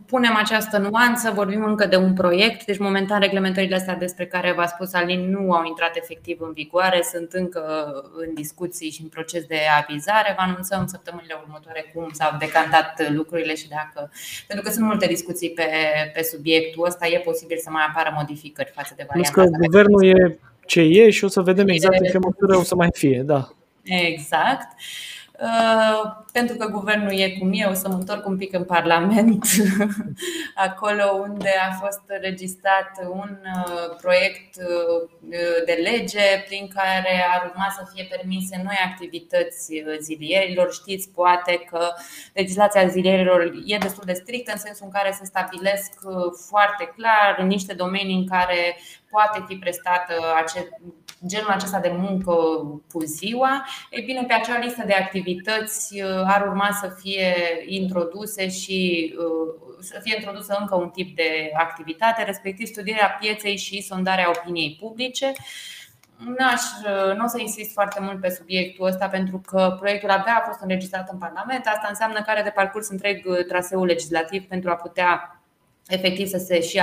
punem această nuanță, vorbim încă de un proiect, deci momentan reglementările astea despre care v-a spus Alin nu au intrat efectiv în vigoare, sunt încă în discuții și în proces de avizare. Vă anunțăm săptămânile următoare cum s-au decantat lucrurile și dacă. Pentru că sunt multe discuții pe, pe subiectul ăsta, e posibil să mai apară modificări față de varianta. Plus că guvernul e ce e și o să vedem exact în ce măsură o să mai fie. Da. Exact. Uh, pentru că guvernul e cum e, o să mă întorc un pic în Parlament, acolo unde a fost registrat un uh, proiect uh, de lege prin care ar urma să fie permise noi activități zilierilor. Știți, poate că legislația zilierilor e destul de strictă în sensul în care se stabilesc foarte clar în niște domenii în care poate fi prestată genul acesta de muncă cu ziua, e bine, pe acea listă de activități uh, ar urma să fie introduse și uh, să fie introdusă încă un tip de activitate, respectiv studierea pieței și sondarea opiniei publice. N-aș, uh, nu o să insist foarte mult pe subiectul ăsta pentru că proiectul abia a fost înregistrat în Parlament. Asta înseamnă că are de parcurs întreg traseul legislativ pentru a putea efectiv să se și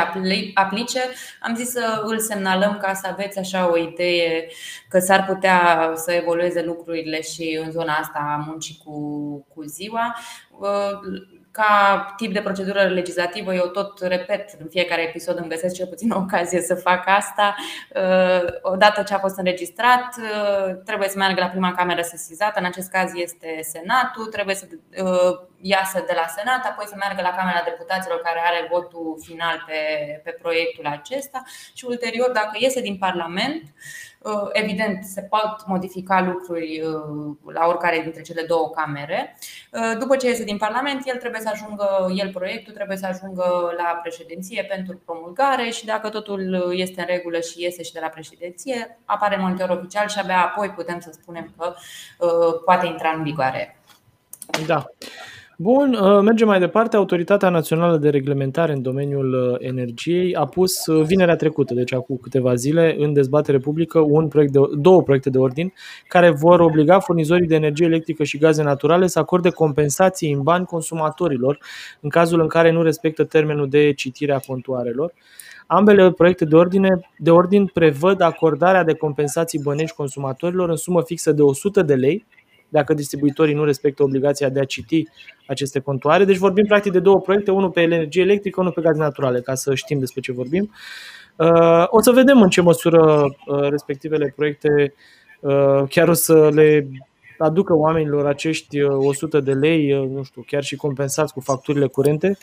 aplice. Am zis să îl semnalăm ca să aveți așa o idee că s-ar putea să evolueze lucrurile și în zona asta a muncii cu, cu ziua. Ca tip de procedură legislativă, eu tot repet în fiecare episod, îmi găsesc cel puțin o ocazie să fac asta. Uh, odată ce a fost înregistrat, uh, trebuie să meargă la prima cameră sesizată, în acest caz este Senatul, trebuie să uh, iasă de la Senat, apoi să meargă la Camera Deputaților care are votul final pe, pe proiectul acesta și ulterior, dacă iese din Parlament, Uh, evident, se pot modifica lucruri uh, la oricare dintre cele două camere. Uh, după ce iese din Parlament, el trebuie să ajungă, el proiectul trebuie să ajungă la președinție pentru promulgare și dacă totul este în regulă și iese și de la președinție, apare monitor oficial și abia apoi putem să spunem că poate intra în vigoare. Da. Bun, uh, mergem mai departe. Autoritatea Națională de Reglementare în domeniul uh, energiei a pus uh, vinerea trecută, deci acum câteva zile, în dezbatere publică un proiect de, două proiecte de ordin care vor obliga furnizorii de energie electrică și gaze naturale să acorde compensații în bani consumatorilor în cazul în care nu respectă termenul de citire a contoarelor. Ambele proiecte de, ordine, de ordin prevăd acordarea de compensații bănești consumatorilor în sumă fixă de 100 de lei dacă distribuitorii nu respectă obligația de a citi aceste contoare. Deci vorbim practic de două proiecte, unul pe energie electrică, unul pe gaze naturale, ca să știm despre ce vorbim. O să vedem în ce măsură respectivele proiecte chiar o să le aducă oamenilor acești 100 de lei, nu știu, chiar și compensați cu facturile curente.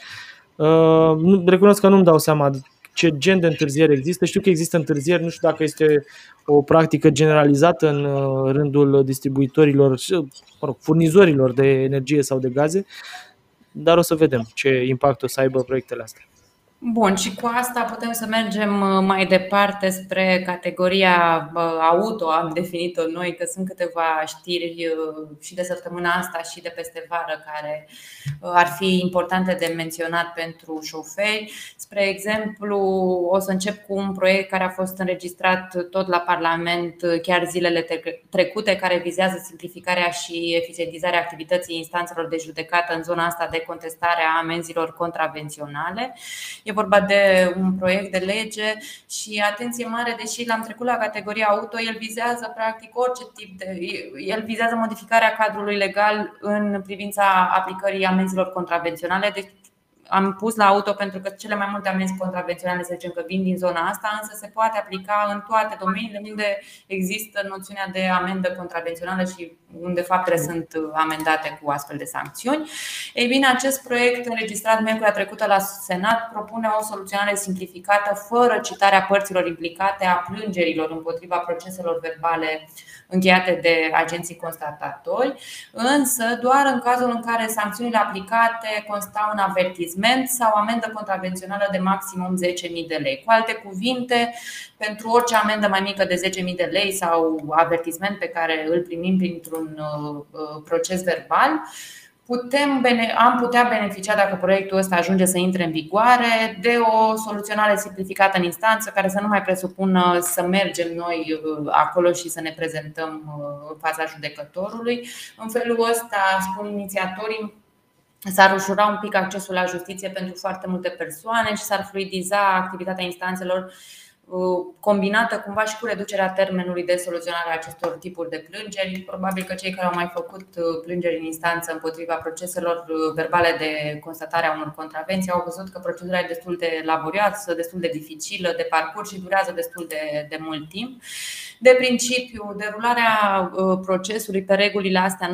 Recunosc că nu-mi dau seama ce gen de întârziere există. Știu că există întârzieri, nu știu dacă este o practică generalizată în uh, rândul distribuitorilor, mă rog, furnizorilor de energie sau de gaze, dar o să vedem ce impact o să aibă proiectele astea. Bun, și cu asta putem să mergem uh, mai departe spre categoria uh, auto, am definit-o noi, că sunt câteva știri uh, și de săptămâna asta și de peste vară care ar fi importante de menționat pentru șoferi. Spre exemplu, o să încep cu un proiect care a fost înregistrat tot la Parlament chiar zilele trecute, care vizează simplificarea și eficientizarea activității instanțelor de judecată în zona asta de contestare a amenzilor contravenționale. E vorba de un proiect de lege și atenție mare, deși l-am trecut la categoria auto, el vizează practic orice tip de. El vizează modificarea cadrului legal în privința aplicării amenzilor contravenționale, deci am pus la auto pentru că cele mai multe amenzi contravenționale să zicem că vin din zona asta, însă se poate aplica în toate domeniile unde există noțiunea de amendă contravențională și unde faptele sunt amendate cu astfel de sancțiuni. Ei bine, acest proiect înregistrat miercurea trecută la Senat propune o soluționare simplificată fără citarea părților implicate a plângerilor împotriva proceselor verbale încheiate de agenții constatatori, însă doar în cazul în care sancțiunile aplicate constau în avertisment sau amendă contravențională de maximum 10.000 de lei. Cu alte cuvinte, pentru orice amendă mai mică de 10.000 de lei sau avertisment pe care îl primim printr-un uh, uh, proces verbal, putem, am putea beneficia, dacă proiectul ăsta ajunge să intre în vigoare, de o soluționare simplificată în instanță, care să nu mai presupună să mergem noi uh, acolo și să ne prezentăm uh, în fața judecătorului. În felul ăsta, spun inițiatorii, s-ar ușura un pic accesul la justiție pentru foarte multe persoane și s-ar fluidiza activitatea instanțelor Uh, combinată cumva și cu reducerea termenului de soluționare a acestor tipuri de plângeri. Probabil că cei care au mai făcut uh, plângeri în instanță împotriva proceselor uh, verbale de constatare a unor contravenții au văzut că procedura e destul de laborioasă, destul de dificilă de parcurs și durează destul de, de mult timp. De principiu, derularea procesului pe regulile astea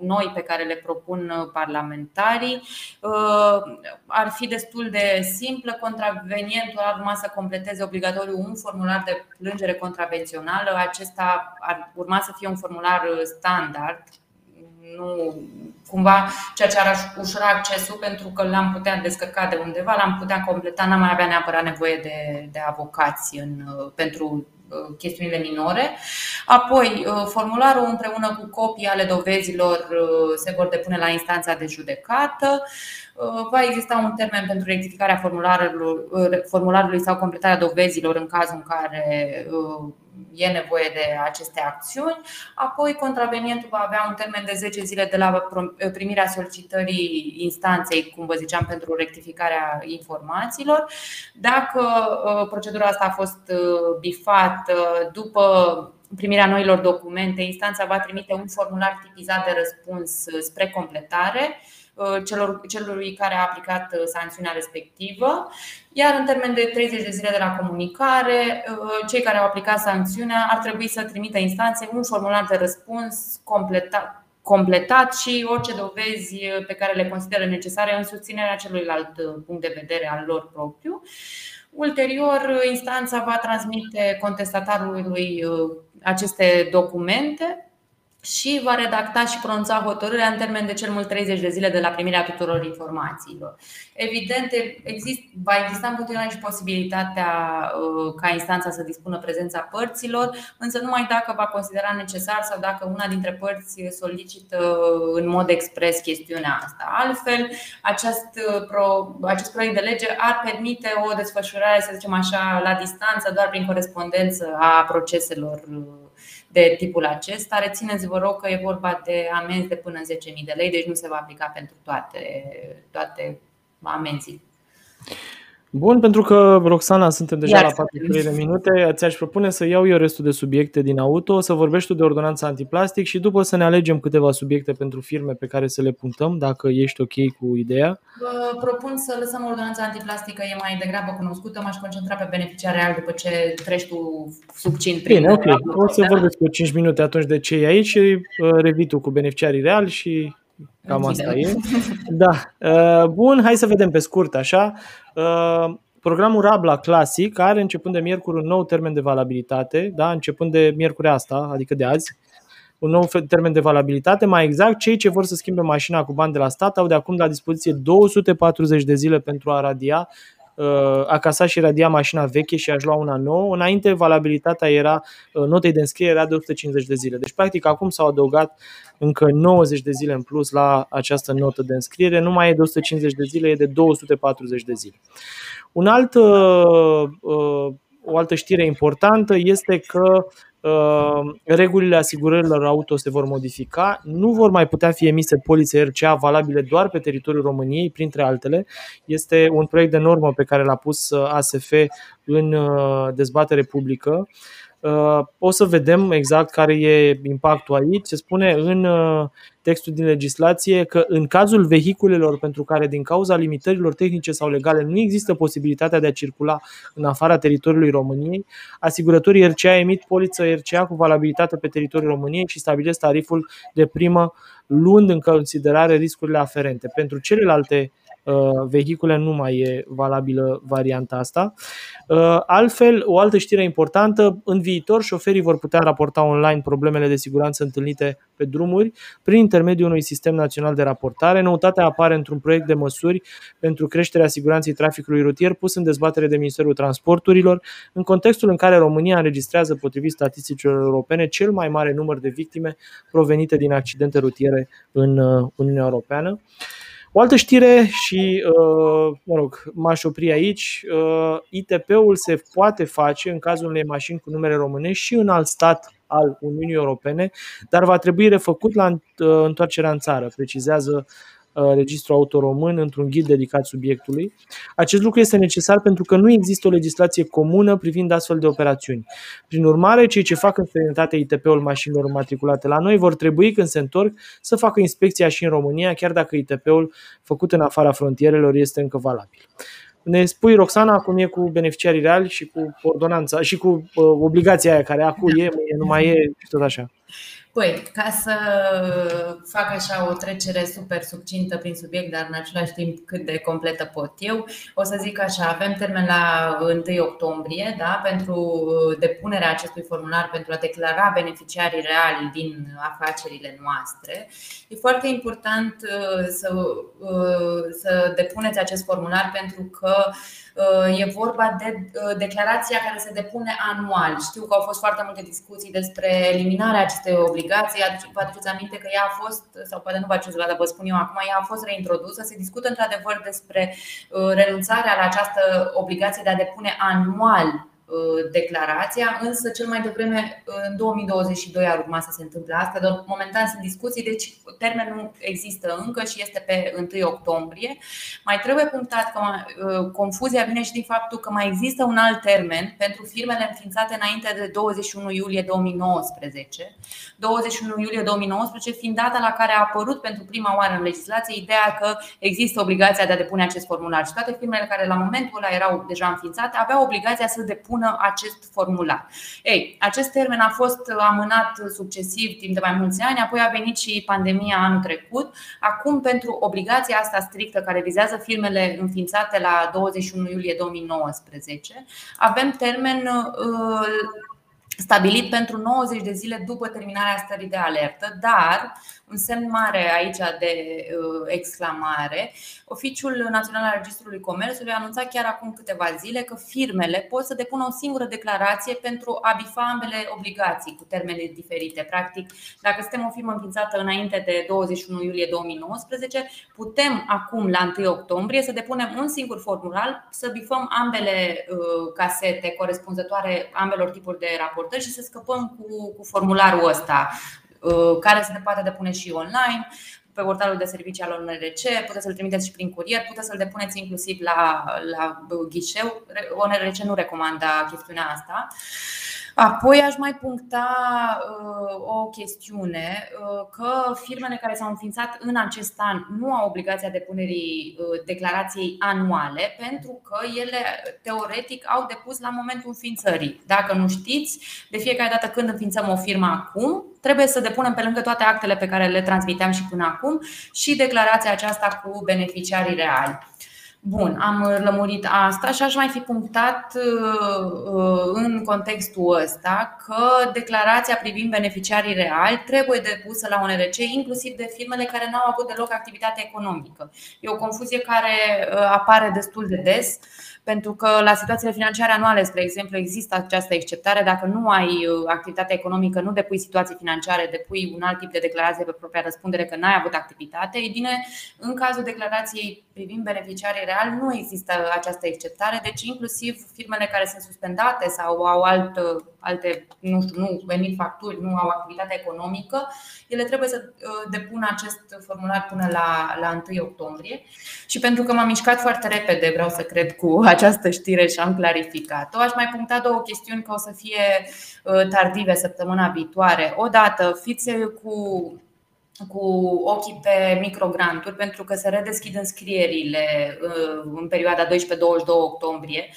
noi pe care le propun parlamentarii ar fi destul de simplă. Contravenientul ar urma să completeze obligatoriu un formular de plângere contravențională. Acesta ar urma să fie un formular standard, nu cumva ceea ce ar ușura accesul pentru că l-am putea descărca de undeva, l-am putea completa, n-am mai avea neapărat nevoie de, de avocați în, pentru Uh, chestiunile minore. Apoi, uh, formularul împreună cu copii ale dovezilor uh, se vor depune la instanța de judecată. Va exista un termen pentru rectificarea formularului, formularului sau completarea dovezilor în cazul în care e nevoie de aceste acțiuni. Apoi, contravenientul va avea un termen de 10 zile de la primirea solicitării instanței, cum vă ziceam, pentru rectificarea informațiilor. Dacă uh, procedura asta a fost uh, bifată după primirea noilor documente, instanța va trimite un formular tipizat de răspuns uh, spre completare Uh, celor, celui care a aplicat uh, sancțiunea respectivă, iar în termen de 30 de zile de la comunicare, uh, cei care au aplicat sancțiunea ar trebui să trimită instanței un formular de răspuns completat, completat și orice dovezi pe care le consideră necesare în susținerea celuilalt punct de vedere al lor propriu. Ulterior, instanța va transmite contestatarului aceste documente și va redacta și pronunța hotărârea în termen de cel mult 30 de zile de la primirea tuturor informațiilor. Evident, exist, va exista în continuare și posibilitatea uh, ca instanța să dispună prezența părților, însă numai dacă va considera necesar sau dacă una dintre părți solicită uh, în mod expres chestiunea asta. Altfel, acest, uh, pro, acest proiect de lege ar permite o desfășurare, să zicem așa, la distanță, doar prin corespondență a proceselor de tipul acesta. Rețineți, vă rog, că e vorba de amenzi de până în 10.000 de lei, deci nu se va aplica pentru toate, toate amenzii. Bun, pentru că, Roxana, suntem deja Iar la 43 de minute, ți-aș propune să iau eu restul de subiecte din auto, să vorbești tu de ordonanța antiplastic și după să ne alegem câteva subiecte pentru firme pe care să le puntăm, dacă ești ok cu ideea. Vă propun să lăsăm ordonanța antiplastică, e mai degrabă cunoscută, m-aș concentra pe beneficiar real după ce treci tu succint prin Bine, ok. O să vorbesc cu 5 minute atunci de ce e aici și uh, revii tu cu beneficiarii reali și Cam asta e. Da. Uh, bun, hai să vedem pe scurt așa. Uh, programul Rabla Classic are începând de miercuri un nou termen de valabilitate, da? începând de miercuri asta, adică de azi, un nou termen de valabilitate. Mai exact, cei ce vor să schimbe mașina cu bani de la stat au de acum la dispoziție 240 de zile pentru a radia uh, a casa și radia mașina veche și aș lua una nouă. Înainte, valabilitatea era, uh, notei de înscriere era de 150 de zile. Deci, practic, acum s-au adăugat încă 90 de zile în plus la această notă de înscriere. Nu mai e de 150 de zile, e de 240 de zile. Un alt, uh, uh, o altă știre importantă este că uh, regulile asigurărilor auto se vor modifica, nu vor mai putea fi emise polițe RCA valabile doar pe teritoriul României, printre altele. Este un proiect de normă pe care l-a pus ASF în dezbatere publică. O să vedem exact care e impactul aici. Se spune în textul din legislație că în cazul vehiculelor pentru care din cauza limitărilor tehnice sau legale nu există posibilitatea de a circula în afara teritoriului României, asigurătorii RCA emit poliță RCA cu valabilitate pe teritoriul României și stabilesc tariful de primă luând în considerare riscurile aferente. Pentru celelalte Uh, vehicule nu mai e valabilă varianta asta. Uh, altfel, o altă știre importantă, în viitor șoferii vor putea raporta online problemele de siguranță întâlnite pe drumuri prin intermediul unui sistem național de raportare. Noutatea apare într-un proiect de măsuri pentru creșterea siguranței traficului rutier pus în dezbatere de Ministerul Transporturilor, în contextul în care România înregistrează, potrivit statisticilor europene, cel mai mare număr de victime provenite din accidente rutiere în uh, Uniunea Europeană. O altă știre și, uh, mă rog, m-aș opri aici, uh, ITP-ul se poate face în cazul unei mașini cu numere românești și în alt stat al Uniunii Europene, dar va trebui refăcut la uh, întoarcerea în țară, precizează Uh, registru auto român într-un ghid dedicat subiectului. Acest lucru este necesar pentru că nu există o legislație comună privind astfel de operațiuni. Prin urmare, cei ce fac în străinătate ITP-ul mașinilor matriculate la noi vor trebui, când se întorc, să facă inspecția și în România, chiar dacă ITP-ul făcut în afara frontierelor este încă valabil. Ne spui, Roxana, cum e cu beneficiarii reali și cu ordonanța și cu uh, obligația aia care acum e, nu mai e și tot așa. Păi, ca să fac așa o trecere super succintă prin subiect, dar în același timp cât de completă pot eu, o să zic așa, avem termen la 1 octombrie da, pentru depunerea acestui formular pentru a declara beneficiarii reali din afacerile noastre. E foarte important uh, să, uh, să depuneți acest formular pentru că uh, e vorba de declarația care se depune anual. Știu că au fost foarte multe discuții despre eliminarea acestei obligații obligație, vă aduceți aminte că ea a fost, sau poate nu vă aduceți dar vă spun eu acum, ea a fost reintrodusă. Se discută într-adevăr despre uh, renunțarea la această obligație de a depune anual Uh, declarația, însă cel mai devreme în 2022 ar urma să se întâmple asta, dar momentan sunt discuții, deci termenul există încă și este pe 1 octombrie. Mai trebuie punctat că uh, confuzia vine și din faptul că mai există un alt termen pentru firmele înființate înainte de 21 iulie 2019. 21 iulie 2019 fiind data la care a apărut pentru prima oară în legislație ideea că există obligația de a depune acest formular și toate firmele care la momentul ăla erau deja înființate aveau obligația să depună depună acest formular. Ei, acest termen a fost amânat succesiv timp de mai mulți ani, apoi a venit și pandemia anul trecut. Acum, pentru obligația asta strictă care vizează firmele înființate la 21 iulie 2019, avem termen uh, stabilit pentru 90 de zile după terminarea stării de alertă, dar un semn mare aici de uh, exclamare. Oficiul Național al Registrului Comerțului a anunțat chiar acum câteva zile că firmele pot să depună o singură declarație pentru a bifa ambele obligații cu termene diferite. Practic, dacă suntem o firmă înființată înainte de 21 iulie 2019, putem acum, la 1 octombrie, să depunem un singur formular, să bifăm ambele uh, casete corespunzătoare ambelor tipuri de raportări și să scăpăm cu, cu formularul ăsta Uh, care se poate depune și online. pe portalul de servicii al ONRC, puteți să-l trimiteți și prin curier, puteți să-l depuneți inclusiv la, la ghișeu. ONRC nu recomandă chestiunea asta. Apoi aș mai puncta uh, o chestiune uh, că firmele care s-au înființat în acest an nu au obligația depunerii uh, declarației anuale pentru că ele teoretic au depus la momentul înființării. Dacă nu știți, de fiecare dată când înființăm o firmă acum, trebuie să depunem pe lângă toate actele pe care le transmiteam și până acum și declarația aceasta cu beneficiarii reali. Bun, am lămurit asta și aș mai fi punctat uh, în contextul ăsta că declarația privind beneficiarii reali trebuie depusă la ONRC, inclusiv de firmele care nu au avut deloc activitate economică. E o confuzie care uh, apare destul de des pentru că la situațiile financiare anuale, spre exemplu, există această exceptare. Dacă nu ai uh, activitate economică, nu depui situații financiare, depui un alt tip de declarație pe propria răspundere că n-ai avut activitate, e bine, în cazul declarației privind beneficiarii reali, nu există această exceptare, deci inclusiv firmele care sunt suspendate sau au alt, alte, nu știu, nu venit facturi, nu au activitate economică, ele trebuie să uh, depună acest formular până la, la 1 octombrie. Și pentru că m-am mișcat foarte repede, vreau să cred, cu această știre și am clarificat-o, aș mai puncta două chestiuni că o să fie uh, tardive săptămâna viitoare. Odată, fiți cu cu ochii pe microgranturi pentru că se redeschid înscrierile uh, în perioada 12-22 octombrie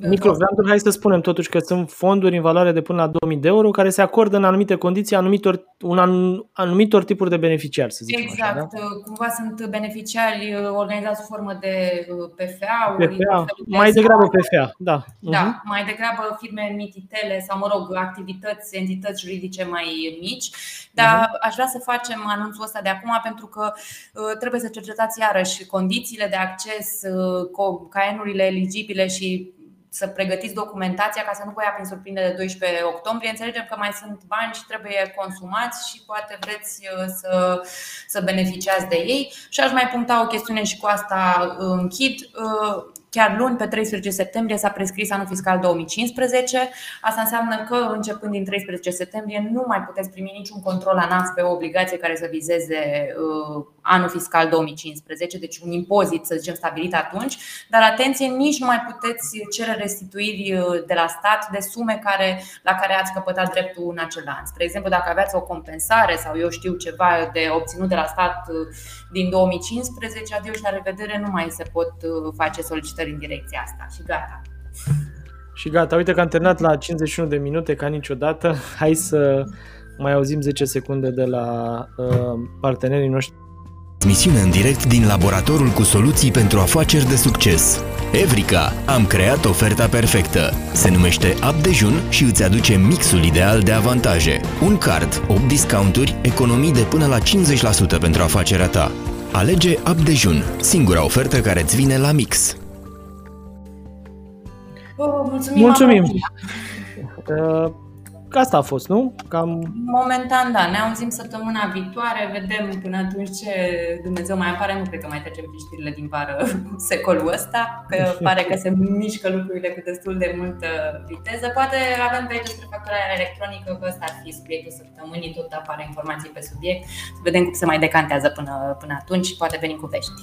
Microgranturi, hai să spunem totuși că sunt fonduri în valoare de până la 2000 de euro care se acordă în anumite condiții anumitor, un an, anumitor tipuri de beneficiari, să zicem Exact. Așa, da? Cumva sunt beneficiari uh, organizați sub formă de PFA-uri. PFA, mai degrabă PFA, da. Da, uh-huh. mai degrabă firme mititele sau, mă rog, activități, entități juridice mai mici. Dar uh-huh. aș vrea să facem anunțul ăsta de acum pentru că uh, trebuie să cercetați iarăși condițiile de acces, uh, caenurile eligibile și să pregătiți documentația ca să nu vă ia prin surprindere de 12 octombrie. Înțelegem că mai sunt bani și trebuie consumați și poate vreți uh, să, să beneficiați de ei. Și aș mai puncta o chestiune și cu asta închid. Uh, Chiar luni, pe 13 septembrie, s-a prescris anul fiscal 2015. Asta înseamnă că, începând din 13 septembrie, nu mai puteți primi niciun control ANAF pe o obligație care să vizeze uh, anul fiscal 2015, deci un impozit, să zicem, stabilit atunci. Dar atenție, nici nu mai puteți cere restituiri uh, de la stat de sume care, la care ați căpătat dreptul în acel an. Spre exemplu, dacă aveați o compensare sau eu știu ceva de obținut de la stat uh, din 2015, adio și la revedere, nu mai se pot face solicitări solicitări în direcția asta și gata. Și gata, uite că am terminat la 51 de minute ca niciodată. Hai să mai auzim 10 secunde de la uh, partenerii noștri. Misiune în direct din laboratorul cu soluții pentru afaceri de succes. Evrica, am creat oferta perfectă. Se numește App Dejun și îți aduce mixul ideal de avantaje. Un card, 8 discounturi, economii de până la 50% pentru afacerea ta. Alege App Dejun, singura ofertă care îți vine la mix. Mulțumim! Mulțumim! Uh, asta a fost, nu? Cam... Momentan, da. Ne auzim săptămâna viitoare, vedem până atunci ce Dumnezeu mai apare. Nu cred că mai trecem prin știrile din vară secolul ăsta, că pare că se mișcă lucrurile cu destul de multă viteză. Poate avem pe aici despre facturarea electronică, că ăsta ar fi subiectul săptămânii, tot apare informații pe subiect. Să vedem cum se mai decantează până, până atunci și poate venim cu vești.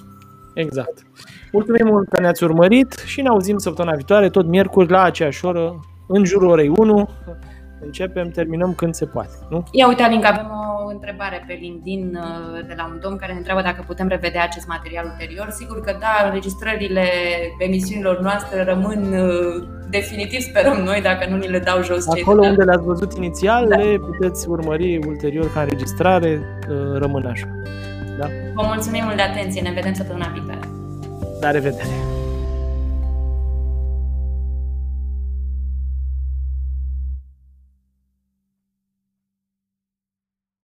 Exact. Mulțumim mult că ne-ați urmărit și ne auzim săptămâna viitoare, tot miercuri, la aceeași oră, în jurul orei 1. Începem, terminăm când se poate. Nu? Ia uite, Alin, că avem o întrebare pe LinkedIn uh, de la un domn care ne întreabă dacă putem revedea acest material ulterior. Sigur că da, înregistrările emisiunilor noastre rămân uh, definitiv, sperăm noi, dacă nu ni le dau jos cei Acolo unde le-ați văzut inițial, da. le puteți urmări ulterior ca înregistrare, uh, rămân așa. Da? Vă mulțumim mult de atenție, ne vedem săptămâna viitoare. La revedere!